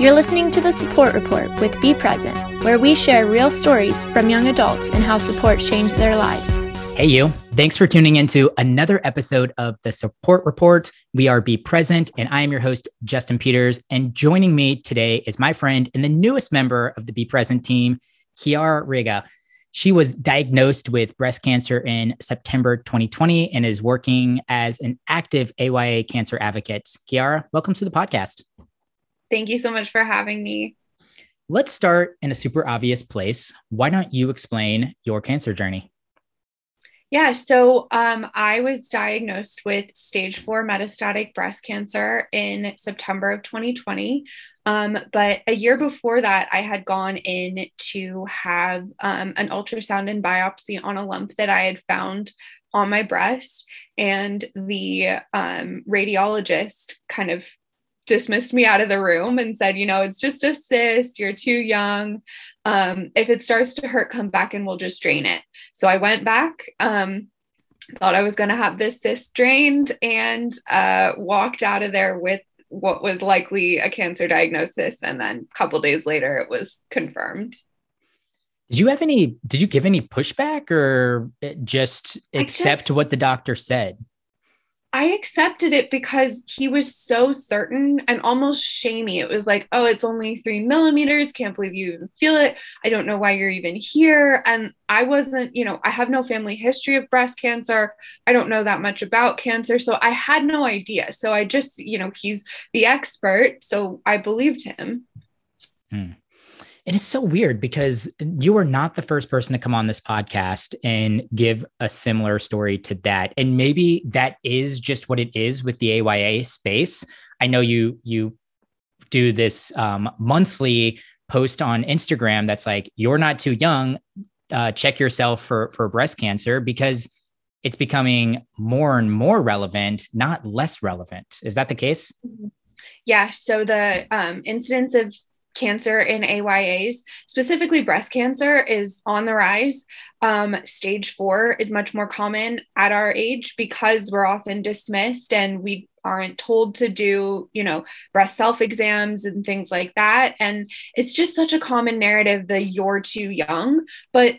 You're listening to the Support Report with Be Present, where we share real stories from young adults and how support changed their lives. Hey, you. Thanks for tuning into another episode of the Support Report. We are Be Present, and I am your host, Justin Peters. And joining me today is my friend and the newest member of the Be Present team, Chiara Riga. She was diagnosed with breast cancer in September 2020 and is working as an active AYA cancer advocate. Kiara, welcome to the podcast. Thank you so much for having me. Let's start in a super obvious place. Why don't you explain your cancer journey? Yeah, so um, I was diagnosed with stage four metastatic breast cancer in September of 2020. Um, but a year before that, I had gone in to have um, an ultrasound and biopsy on a lump that I had found on my breast. And the um, radiologist kind of dismissed me out of the room and said, you know, it's just a cyst, you're too young. Um, if it starts to hurt, come back and we'll just drain it. So I went back, um, thought I was going to have this cyst drained, and uh, walked out of there with what was likely a cancer diagnosis. And then a couple days later, it was confirmed. Did you have any, did you give any pushback or just accept just, what the doctor said? I accepted it because he was so certain and almost shamey. It was like, oh, it's only three millimeters. Can't believe you even feel it. I don't know why you're even here. And I wasn't, you know, I have no family history of breast cancer. I don't know that much about cancer. So I had no idea. So I just, you know, he's the expert. So I believed him. Hmm. And it's so weird because you are not the first person to come on this podcast and give a similar story to that. And maybe that is just what it is with the AYA space. I know you you do this um, monthly post on Instagram that's like you're not too young. Uh, check yourself for for breast cancer because it's becoming more and more relevant, not less relevant. Is that the case? Yeah. So the um, incidence of cancer in AYAs, specifically breast cancer, is on the rise. Um, stage four is much more common at our age because we're often dismissed and we aren't told to do, you know, breast self exams and things like that. And it's just such a common narrative that you're too young. But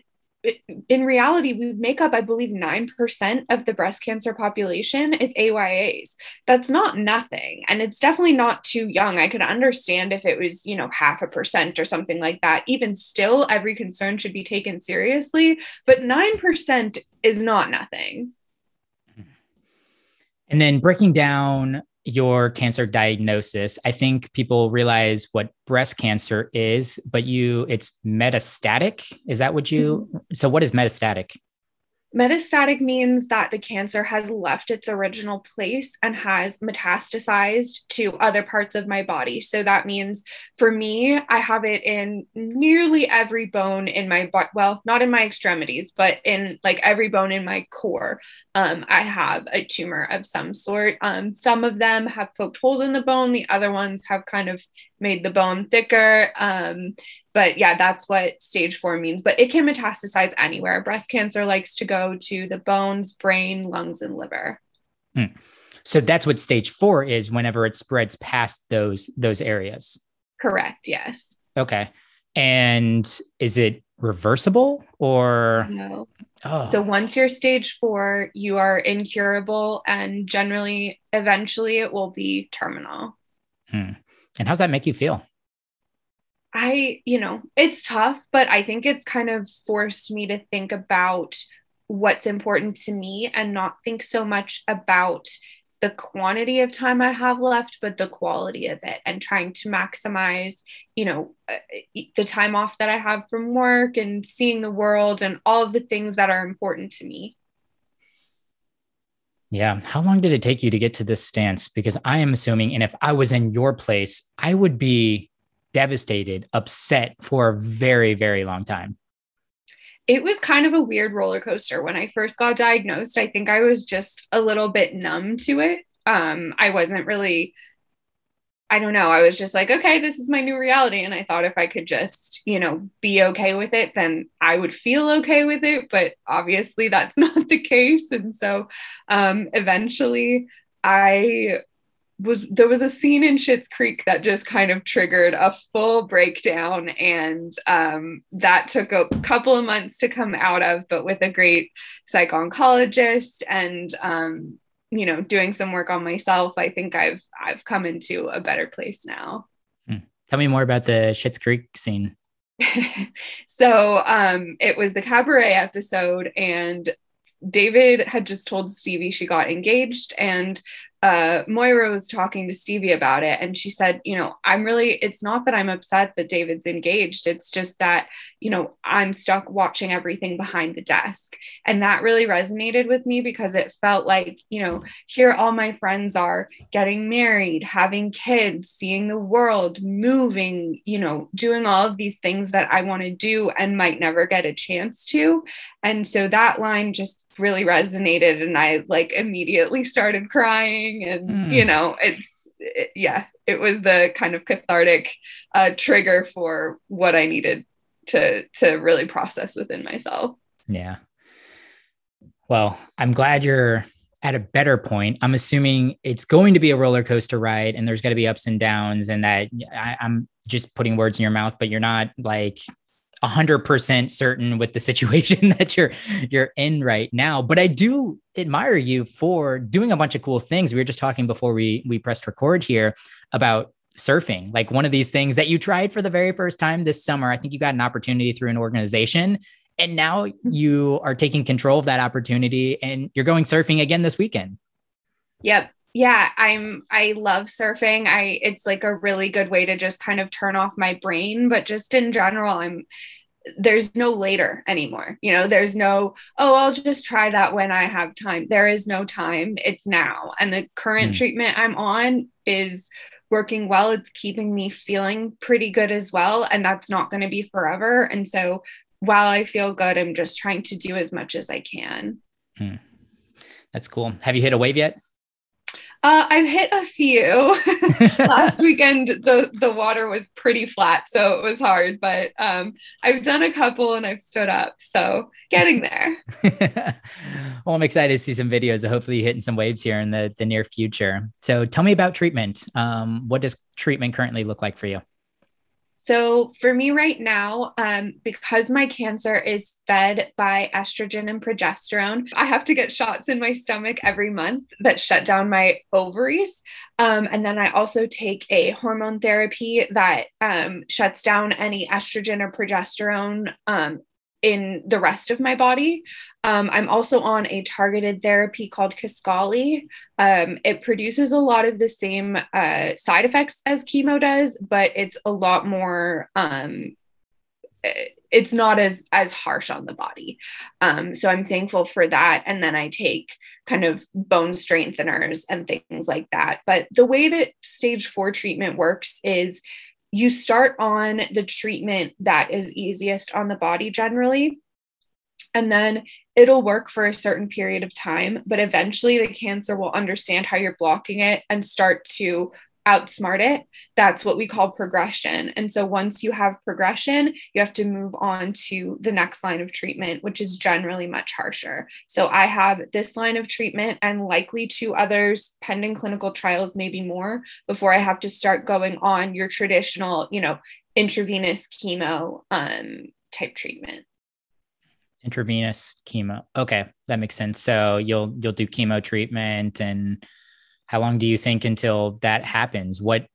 in reality, we make up, I believe, 9% of the breast cancer population is AYAs. That's not nothing. And it's definitely not too young. I could understand if it was, you know, half a percent or something like that. Even still, every concern should be taken seriously. But 9% is not nothing. And then breaking down your cancer diagnosis, I think people realize what breast cancer is, but you it's metastatic. Is that what you mm-hmm. so what is metastatic? Metastatic means that the cancer has left its original place and has metastasized to other parts of my body. So that means for me, I have it in nearly every bone in my butt. Well, not in my extremities, but in like every bone in my core. Um, I have a tumor of some sort. Um, some of them have poked holes in the bone, the other ones have kind of made the bone thicker. Um, but yeah, that's what stage four means. But it can metastasize anywhere. Breast cancer likes to go to the bones, brain, lungs, and liver. Hmm. So that's what stage four is whenever it spreads past those those areas. Correct. Yes. Okay. And is it reversible or no? Oh. So once you're stage four, you are incurable and generally eventually it will be terminal. Hmm. And how's that make you feel? I, you know, it's tough, but I think it's kind of forced me to think about what's important to me and not think so much about the quantity of time I have left, but the quality of it and trying to maximize, you know, uh, the time off that I have from work and seeing the world and all of the things that are important to me. Yeah. How long did it take you to get to this stance? Because I am assuming, and if I was in your place, I would be devastated, upset for a very, very long time. It was kind of a weird roller coaster. When I first got diagnosed, I think I was just a little bit numb to it. Um, I wasn't really, I don't know. I was just like, okay, this is my new reality. And I thought if I could just, you know, be okay with it, then I would feel okay with it. But obviously, that's not the case. And so um, eventually, I was there was a scene in Schitt's Creek that just kind of triggered a full breakdown, and um, that took a couple of months to come out of. But with a great psych oncologist and um, you know doing some work on myself, I think I've I've come into a better place now. Hmm. Tell me more about the Schitt's Creek scene. so um, it was the cabaret episode, and David had just told Stevie she got engaged, and uh, Moira was talking to Stevie about it, and she said, You know, I'm really, it's not that I'm upset that David's engaged. It's just that, you know, I'm stuck watching everything behind the desk. And that really resonated with me because it felt like, you know, here all my friends are getting married, having kids, seeing the world, moving, you know, doing all of these things that I want to do and might never get a chance to. And so that line just really resonated, and I like immediately started crying and mm. you know it's it, yeah it was the kind of cathartic uh, trigger for what i needed to to really process within myself. Yeah. Well i'm glad you're at a better point. I'm assuming it's going to be a roller coaster ride and there's going to be ups and downs and that I, i'm just putting words in your mouth but you're not like 100% certain with the situation that you're you're in right now. But i do admire you for doing a bunch of cool things. We were just talking before we we pressed record here about surfing. Like one of these things that you tried for the very first time this summer i think you got an opportunity through an organization and now you are taking control of that opportunity and you're going surfing again this weekend. Yep yeah i'm i love surfing. I it's like a really good way to just kind of turn off my brain but just in general i'm there's no later anymore. You know there's no oh i'll just try that when i have time. There is no time. It's now. And the current mm. treatment i'm on is working well. It's keeping me feeling pretty good as well and that's not going to be forever. And so while i feel good i'm just trying to do as much as i can. Mm. that's cool. Have you hit a wave yet uh, I've hit a few. Last weekend, the the water was pretty flat, so it was hard. But um, I've done a couple and I've stood up, so getting there. well, I'm excited to see some videos. Of hopefully, hitting some waves here in the the near future. So, tell me about treatment. Um, what does treatment currently look like for you? So, for me right now, um, because my cancer is fed by estrogen and progesterone, I have to get shots in my stomach every month that shut down my ovaries. Um, and then I also take a hormone therapy that um, shuts down any estrogen or progesterone um, in the rest of my body. Um, I'm also on a targeted therapy called Kisqali. Um, it produces a lot of the same uh, side effects as chemo does, but it's a lot more. Um, it's not as as harsh on the body, um, so I'm thankful for that. And then I take kind of bone strengtheners and things like that. But the way that stage four treatment works is you start on the treatment that is easiest on the body generally. And then it'll work for a certain period of time, but eventually the cancer will understand how you're blocking it and start to outsmart it. That's what we call progression. And so once you have progression, you have to move on to the next line of treatment, which is generally much harsher. So I have this line of treatment and likely two others pending clinical trials, maybe more, before I have to start going on your traditional, you know, intravenous chemo um, type treatment intravenous chemo okay that makes sense so you'll you'll do chemo treatment and how long do you think until that happens? What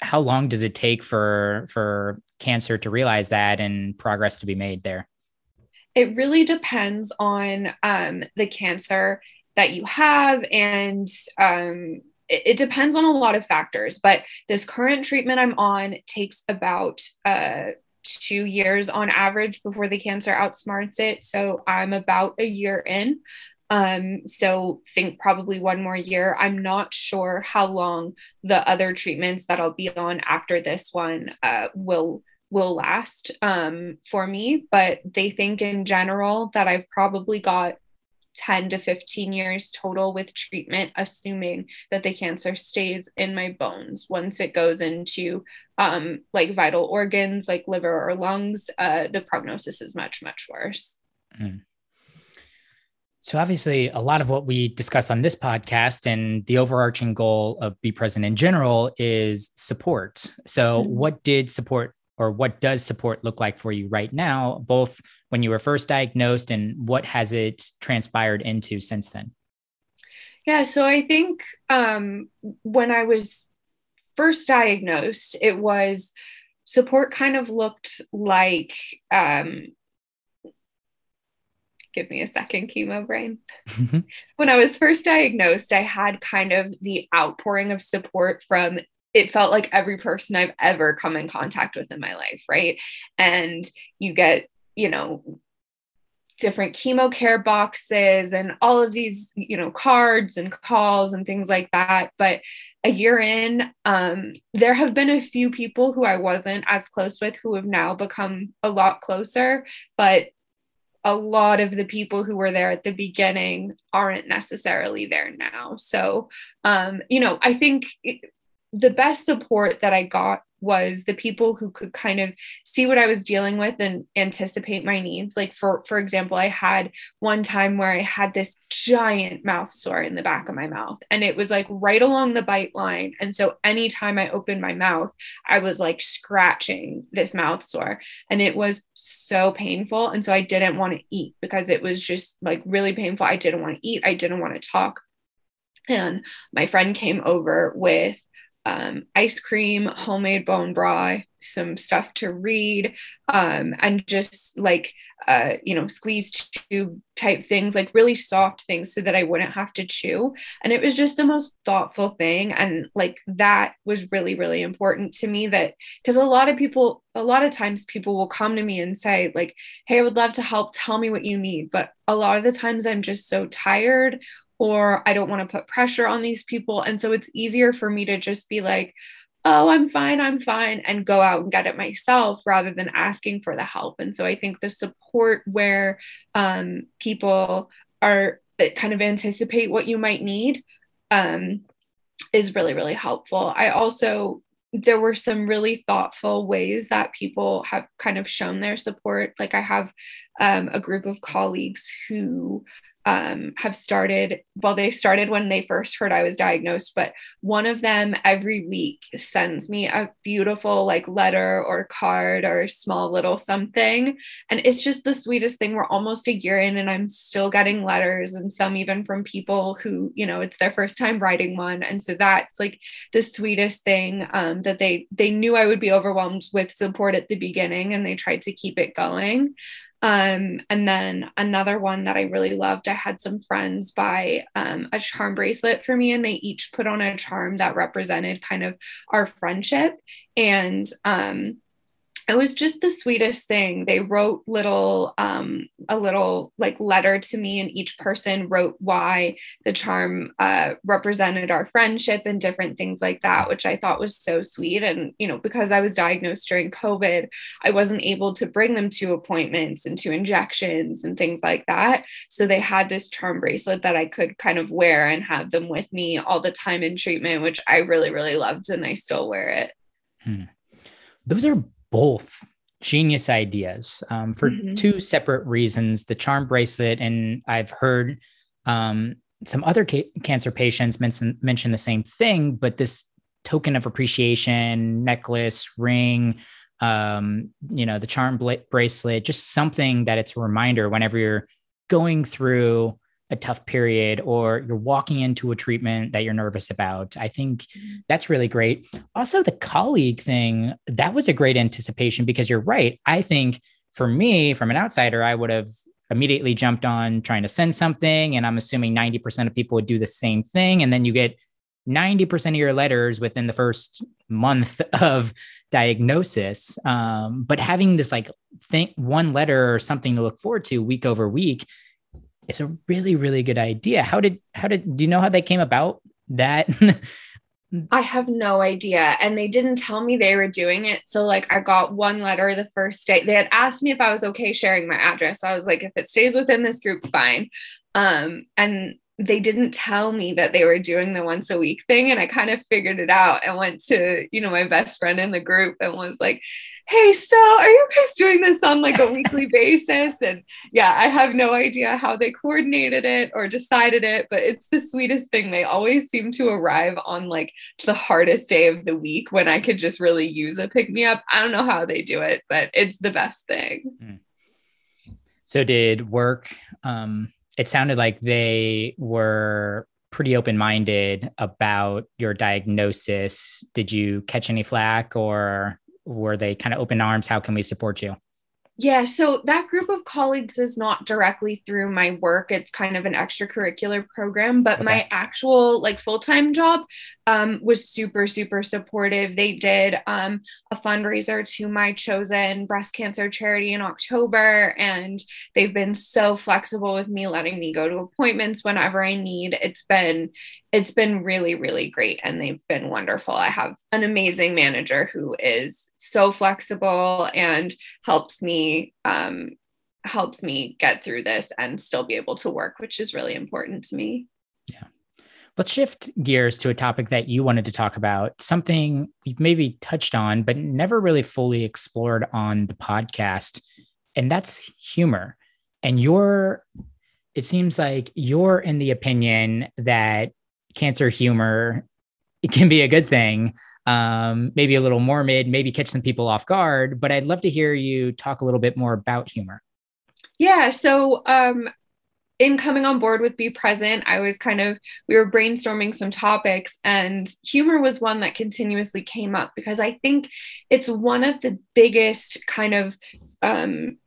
how long does it take for for cancer to realize that and progress to be made there? It really depends on um, the cancer that you have and um, it, it, depends on a lot of factors but this current treatment i'm on takes about uh, two years on average before the cancer outsmarts it. So i'm about a year in um, so think probably one more year. I'm not sure how long the other treatments that I'll be on after this one uh, will will last um, for me, but they think in general that I've probably got 10 to 15 years total with treatment, assuming that the cancer stays in my bones. Once it goes into um, like vital organs like liver or lungs, uh, the prognosis is much, much worse. Mm So, obviously, a lot of what we discuss on this podcast and the overarching goal of Be Present in general is support. So, mm-hmm. what did support or what does support look like for you right now, both when you were first diagnosed and what has it transpired into since then? Yeah, so I think um, when I was first diagnosed, it was support kind of looked like um, give me a second chemo brain. Mm-hmm. when I was first diagnosed, I had kind of the outpouring of support from it felt like every person I've ever come in contact with in my life, right? And you get, you know, different chemo care boxes and all of these, you know, cards and calls and things like that. But a year in, um, there have been a few people who I wasn't as close with who have now become a lot closer. But a lot of the people who were there at the beginning aren't necessarily there now. So, um, you know, I think it, the best support that I got was the people who could kind of see what I was dealing with and anticipate my needs. Like for for example, I had one time where I had this giant mouth sore in the back of my mouth and it was like right along the bite line. And so anytime I opened my mouth, I was like scratching this mouth sore and it was so painful and so I didn't want to eat because it was just like really painful. I didn't want to eat, I didn't want to talk. And my friend came over with um, ice cream, homemade bone broth, some stuff to read, um, and just like, uh, you know, squeezed tube type things, like really soft things so that I wouldn't have to chew. And it was just the most thoughtful thing. And like that was really, really important to me that because a lot of people, a lot of times people will come to me and say, like, hey, I would love to help. Tell me what you need. But a lot of the times I'm just so tired or I don't want to put pressure on these people. And so it's easier for me to just be like, oh, I'm fine, I'm fine, and go out and get it myself rather than asking for the help. And so I think the support where um, people are uh, kind of anticipate what you might need um, is really, really helpful. I also there were some really thoughtful ways that people have kind of shown their support. Like I have um, a group of colleagues who um, have started well they started when they first heard i was diagnosed but one of them every week sends me a beautiful like letter or card or small little something. And it's just the sweetest thing. We're almost a year in and i'm still getting letters and some even from people who you know it's their first time writing one. And so that's like the sweetest thing um, that they they knew i would be overwhelmed with support at the beginning and they tried to keep it going um, and then another one that I really loved, I had some friends buy um, a charm bracelet for me, and they each put on a charm that represented kind of our friendship. And um, it was just the sweetest thing. They wrote little um, a little like letter to me and each person wrote why the charm uh, represented our friendship and different things like that which i thought was so sweet. And you know because i was diagnosed during covid i wasn't able to bring them to appointments and to injections and things like that. So they had this charm bracelet that i could kind of wear and have them with me all the time in treatment which i really really loved and i still wear it. Hmm. those are both genius ideas um, for mm-hmm. two separate reasons the charm bracelet and i've heard um, some other ca- cancer patients mention, mention the same thing but this token of appreciation necklace ring um, you know the charm bla- bracelet just something that it's a reminder whenever you're going through a tough period or you're walking into a treatment that you're nervous about. I think mm-hmm. that's really great. Also, the colleague thing, that was a great anticipation because you're right. I think for me, from an outsider, I would have immediately jumped on trying to send something. And I'm assuming 90% of people would do the same thing. And then you get 90% of your letters within the first month of diagnosis. Um, but having this like think one letter or something to look forward to week over week is a really really good idea how did how did do you know how they came about that I have no idea. And they didn't tell me they were doing it. So, like, I got one letter the first day. They had asked me if I was okay sharing my address. I was like, if it stays within this group, fine. Um, and they didn't tell me that they were doing the once a week thing and i kind of figured it out and went to you know my best friend in the group and was like hey so are you guys doing this on like a weekly basis? And yeah i have no idea how they coordinated it or decided it but it's the sweetest thing. They always seem to arrive on like the hardest day of the week when i could just really use a pick me up. I don't know how they do it but it's the best thing. Mm. so did work um it sounded like they were pretty open minded about your diagnosis. Did you catch any flack or were they kind of open arms? How can we support you? Yeah, so that group of colleagues is not directly through my work. It's kind of an extracurricular program, but okay. my actual like full-time job um, was super super supportive. They did um, a fundraiser to my chosen breast cancer charity in October and they've been so flexible with me letting me go to appointments whenever I need. It's been it's been really really great and they've been wonderful. I have an amazing manager who is so flexible and helps me um, helps me get through this and still be able to work, which is really important to me. Yeah. Let's shift gears to a topic that you wanted to talk about, something you've maybe touched on, but never really fully explored on the podcast. And that's humor. And you're, it seems like you're in the opinion that cancer humor it can be a good thing um, maybe a little more mid, maybe catch some people off guard. But I'd love to hear you talk a little bit more about humor. Yeah. So, um, in coming on board with Be Present, I was kind of, we were brainstorming some topics, and humor was one that continuously came up because I think it's one of the biggest kind of um,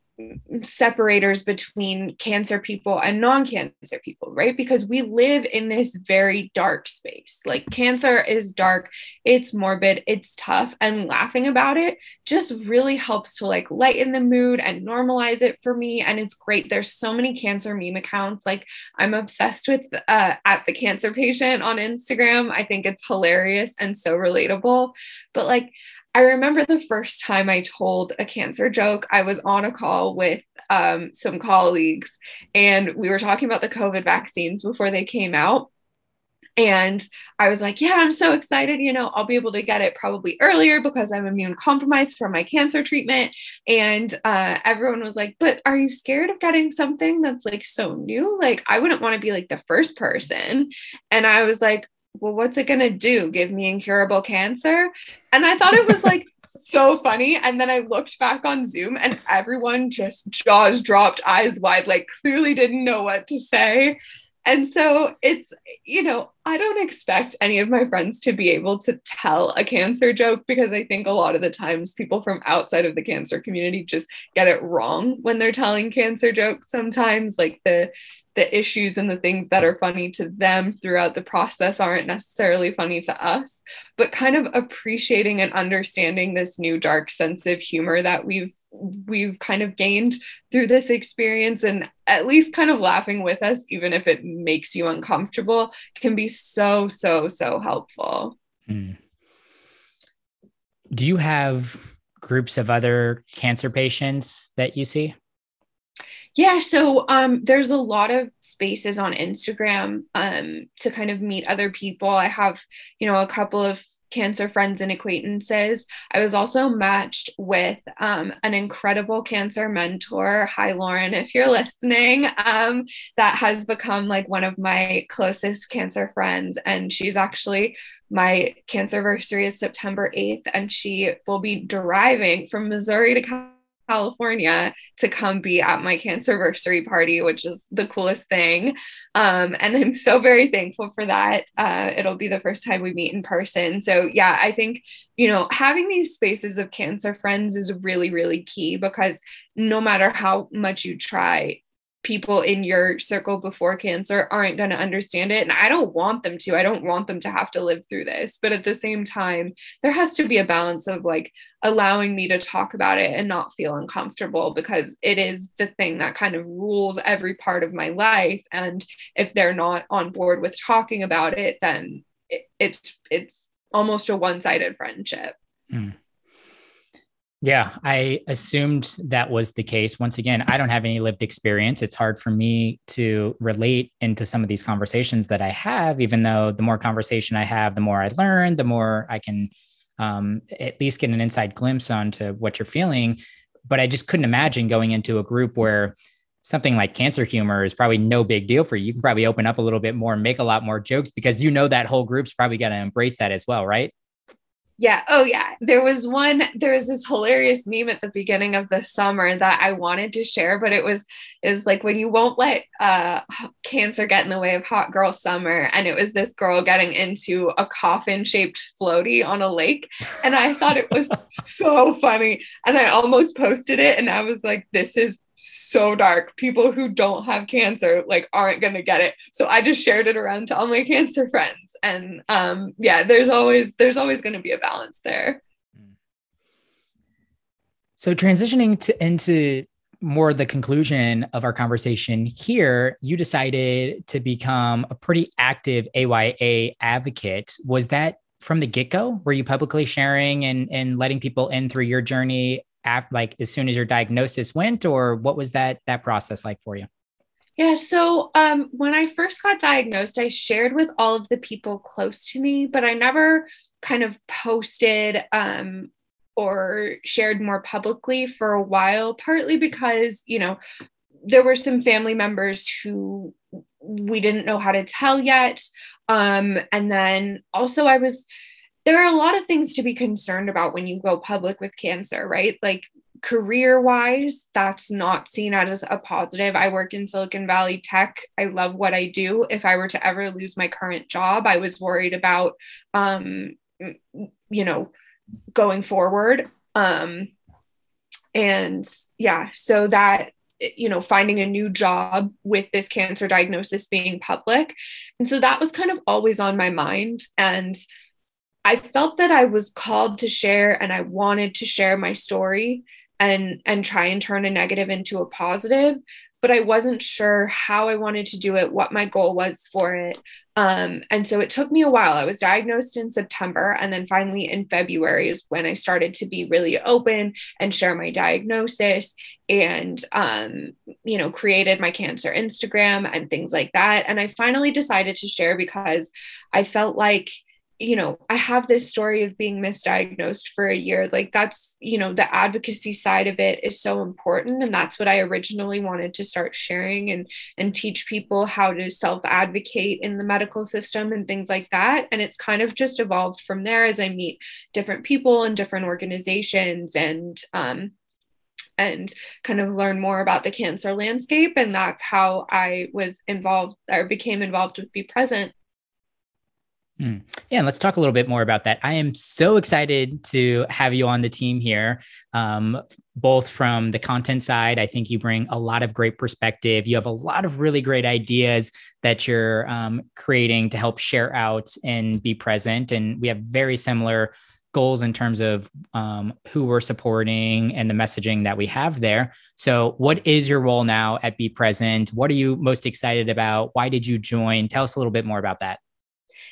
separators between cancer people and non-cancer people right? Because we live in this very dark space. Like cancer is dark it's morbid it's tough and laughing about it just really helps to like lighten the mood and normalize it for me and it's great. There's so many cancer meme accounts. Like i'm obsessed with uh, at the cancer patient on instagram. I think it's hilarious and so relatable. But like I remember the first time I told a cancer joke, I was on a call with um, some colleagues and we were talking about the COVID vaccines before they came out. And I was like, yeah, I'm so excited. You know, I'll be able to get it probably earlier because I'm immune compromised from my cancer treatment. And uh, everyone was like, but are you scared of getting something that's like so new? Like, I wouldn't want to be like the first person. And I was like, well, what's it going to do? Give me incurable cancer? And I thought it was like so funny. And then I looked back on Zoom and everyone just jaws dropped, eyes wide, like clearly didn't know what to say. And so it's, you know, I don't expect any of my friends to be able to tell a cancer joke because I think a lot of the times people from outside of the cancer community just get it wrong when they're telling cancer jokes sometimes. Like the, the issues and the things that are funny to them throughout the process aren't necessarily funny to us but kind of appreciating and understanding this new dark sense of humor that we've we've kind of gained through this experience and at least kind of laughing with us even if it makes you uncomfortable can be so so so helpful mm. do you have groups of other cancer patients that you see yeah, so um, there's a lot of spaces on Instagram um, to kind of meet other people. I have, you know, a couple of cancer friends and acquaintances. I was also matched with um, an incredible cancer mentor. Hi, Lauren, if you're listening, um, that has become like one of my closest cancer friends. And she's actually my cancer anniversary is September 8th, and she will be driving from Missouri to California to come be at my cancer anniversary party, which is the coolest thing. Um, and I'm so very thankful for that. Uh, it'll be the first time we meet in person. So, yeah, I think, you know, having these spaces of cancer friends is really, really key because no matter how much you try, people in your circle before cancer aren't going to understand it. And I don't want them to. I don't want them to have to live through this. But at the same time, there has to be a balance of like allowing me to talk about it and not feel uncomfortable because it is the thing that kind of rules every part of my life. And if they're not on board with talking about it, then it, it's it's almost a one-sided friendship. Mm. Yeah, I assumed that was the case. Once again, I don't have any lived experience. It's hard for me to relate into some of these conversations that I have, even though the more conversation I have, the more I learn, the more I can um, at least get an inside glimpse onto what you're feeling. But I just couldn't imagine going into a group where something like cancer humor is probably no big deal for you. You can probably open up a little bit more, and make a lot more jokes because you know that whole group's probably going to embrace that as well, right? Yeah. Oh, yeah. There was one, there was this hilarious meme at the beginning of the summer that I wanted to share, but it was, it was like when you won't let uh, cancer get in the way of hot girl summer. And it was this girl getting into a coffin shaped floaty on a lake. And I thought it was so funny. And I almost posted it. And I was like, this is so dark. People who don't have cancer like aren't going to get it. So I just shared it around to all my cancer friends and um yeah there's always there's always going to be a balance there. So transitioning to into more the conclusion of our conversation here you decided to become a pretty active aya advocate. Was that from the get-go? Were you publicly sharing and and letting people in through your journey after, like as soon as your diagnosis went or what was that that process like for you yeah. So um, when I first got diagnosed, I shared with all of the people close to me, but I never kind of posted um, or shared more publicly for a while, partly because, you know, there were some family members who we didn't know how to tell yet. Um, and then also, I was, there are a lot of things to be concerned about when you go public with cancer, right? Like career wise, that's not seen as a positive. I work in Silicon Valley tech. I love what I do. If I were to ever lose my current job, I was worried about, um, you know, going forward. Um, and yeah, so that you know finding a new job with this cancer diagnosis being public and so that was kind of always on my mind and i felt that i was called to share and i wanted to share my story and and try and turn a negative into a positive but i wasn't sure how i wanted to do it what my goal was for it. Um, and so it took me a while. I was diagnosed in september and then finally in february is when i started to be really open and share my diagnosis and um, you know created my cancer instagram and things like that. And i finally decided to share because i felt like you know, I have this story of being misdiagnosed for a year. Like, that's, you know, the advocacy side of it is so important. And that's what I originally wanted to start sharing and, and teach people how to self advocate in the medical system and things like that. And it's kind of just evolved from there as I meet different people and different organizations and, um, and kind of learn more about the cancer landscape. And that's how I was involved or became involved with Be Present Mm. Yeah, and let's talk a little bit more about that. I am so excited to have you on the team here, um, both from the content side. I think you bring a lot of great perspective. You have a lot of really great ideas that you're um, creating to help share out and be present. And we have very similar goals in terms of um, who we're supporting and the messaging that we have there. So, what is your role now at Be Present? What are you most excited about? Why did you join? Tell us a little bit more about that.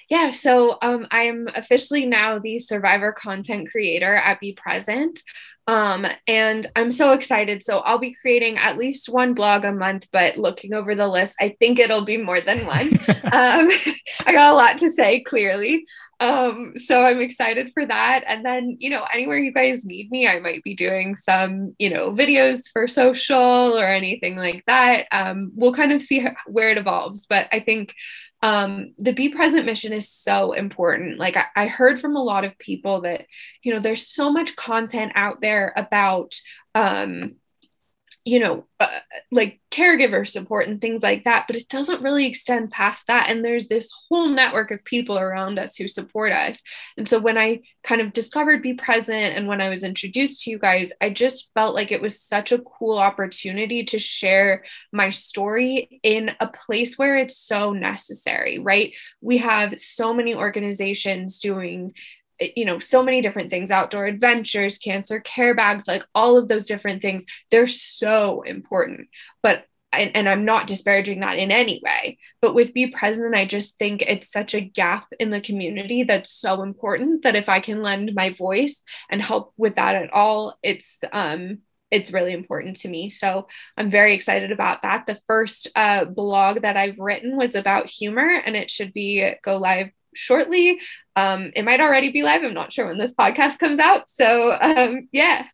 Yeah, so um, I am officially now the survivor content creator at Be Present. Um, and I'm so excited. So I'll be creating at least one blog a month, but looking over the list, I think it'll be more than one. um, I got a lot to say, clearly. Um, so I'm excited for that. And then, you know, anywhere you guys need me, I might be doing some, you know, videos for social or anything like that. Um, we'll kind of see where it evolves. But I think um, the be present mission is so important. Like I, I heard from a lot of people that, you know, there's so much content out there about um, you know, uh, like caregiver support and things like that, but it doesn't really extend past that. And there's this whole network of people around us who support us. And so when I kind of discovered Be Present and when I was introduced to you guys, I just felt like it was such a cool opportunity to share my story in a place where it's so necessary, right? We have so many organizations doing you know so many different things outdoor adventures cancer care bags like all of those different things they're so important but and, and I'm not disparaging that in any way, but with Be Present, I just think it's such a gap in the community that's so important that if I can lend my voice and help with that at all, it's um it's really important to me. So I'm very excited about that. The first uh, blog that I've written was about humor, and it should be go live shortly. Um, it might already be live. I'm not sure when this podcast comes out. So um, yeah,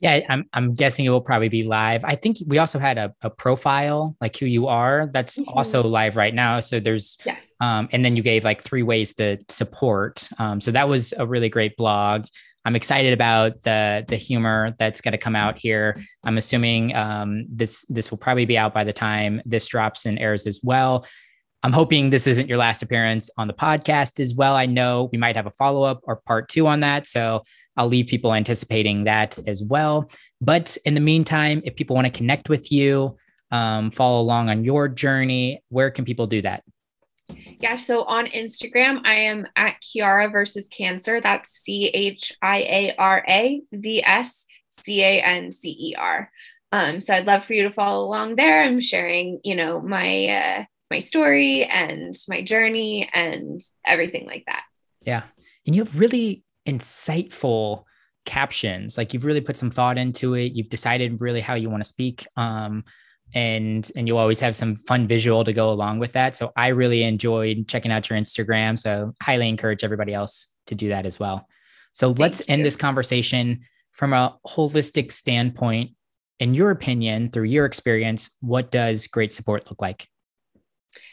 yeah, I'm I'm guessing it will probably be live. I think we also had a, a profile, like who you are, that's mm-hmm. also live right now. So there's yes. um, and then you gave like three ways to support. Um, so that was a really great blog. I'm excited about the the humor that's going to come out here. I'm assuming um, this this will probably be out by the time this drops and airs as well. I'm hoping this isn't your last appearance on the podcast as well. I know we might have a follow up or part two on that. So I'll leave people anticipating that as well. But in the meantime, if people want to connect with you, um, follow along on your journey, where can people do that? Yeah, so on Instagram, I am at Chiara versus Cancer. That's C H I A R A V S C A N C E R. Um, so I'd love for you to follow along there. I'm sharing, you know, my uh, my story and my journey and everything like that. Yeah, and you have really insightful captions. Like you've really put some thought into it. You've decided really how you want to speak um, and and you always have some fun visual to go along with that. So i really enjoyed checking out your instagram. So highly encourage everybody else to do that as well. So Thank let's you. end this conversation from a holistic standpoint. In your opinion through your experience what does great support look like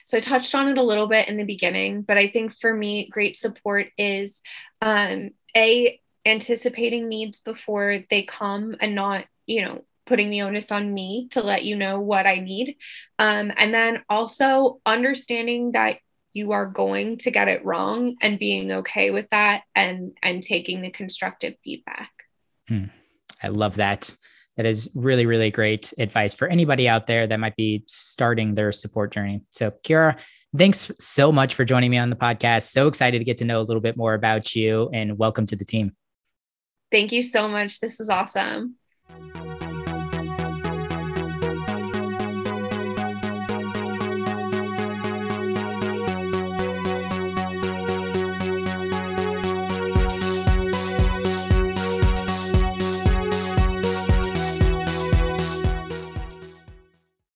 so I touched on it a little bit in the beginning, but I think for me, great support is um, a anticipating needs before they come and not, you know, putting the onus on me to let you know what I need. Um, and then also understanding that you are going to get it wrong and being okay with that and and taking the constructive feedback. Hmm. I love that. That is really, really great advice for anybody out there that might be starting their support journey. So, Chiara, thanks so much for joining me on the podcast. So excited to get to know a little bit more about you and welcome to the team. Thank you so much. This is awesome.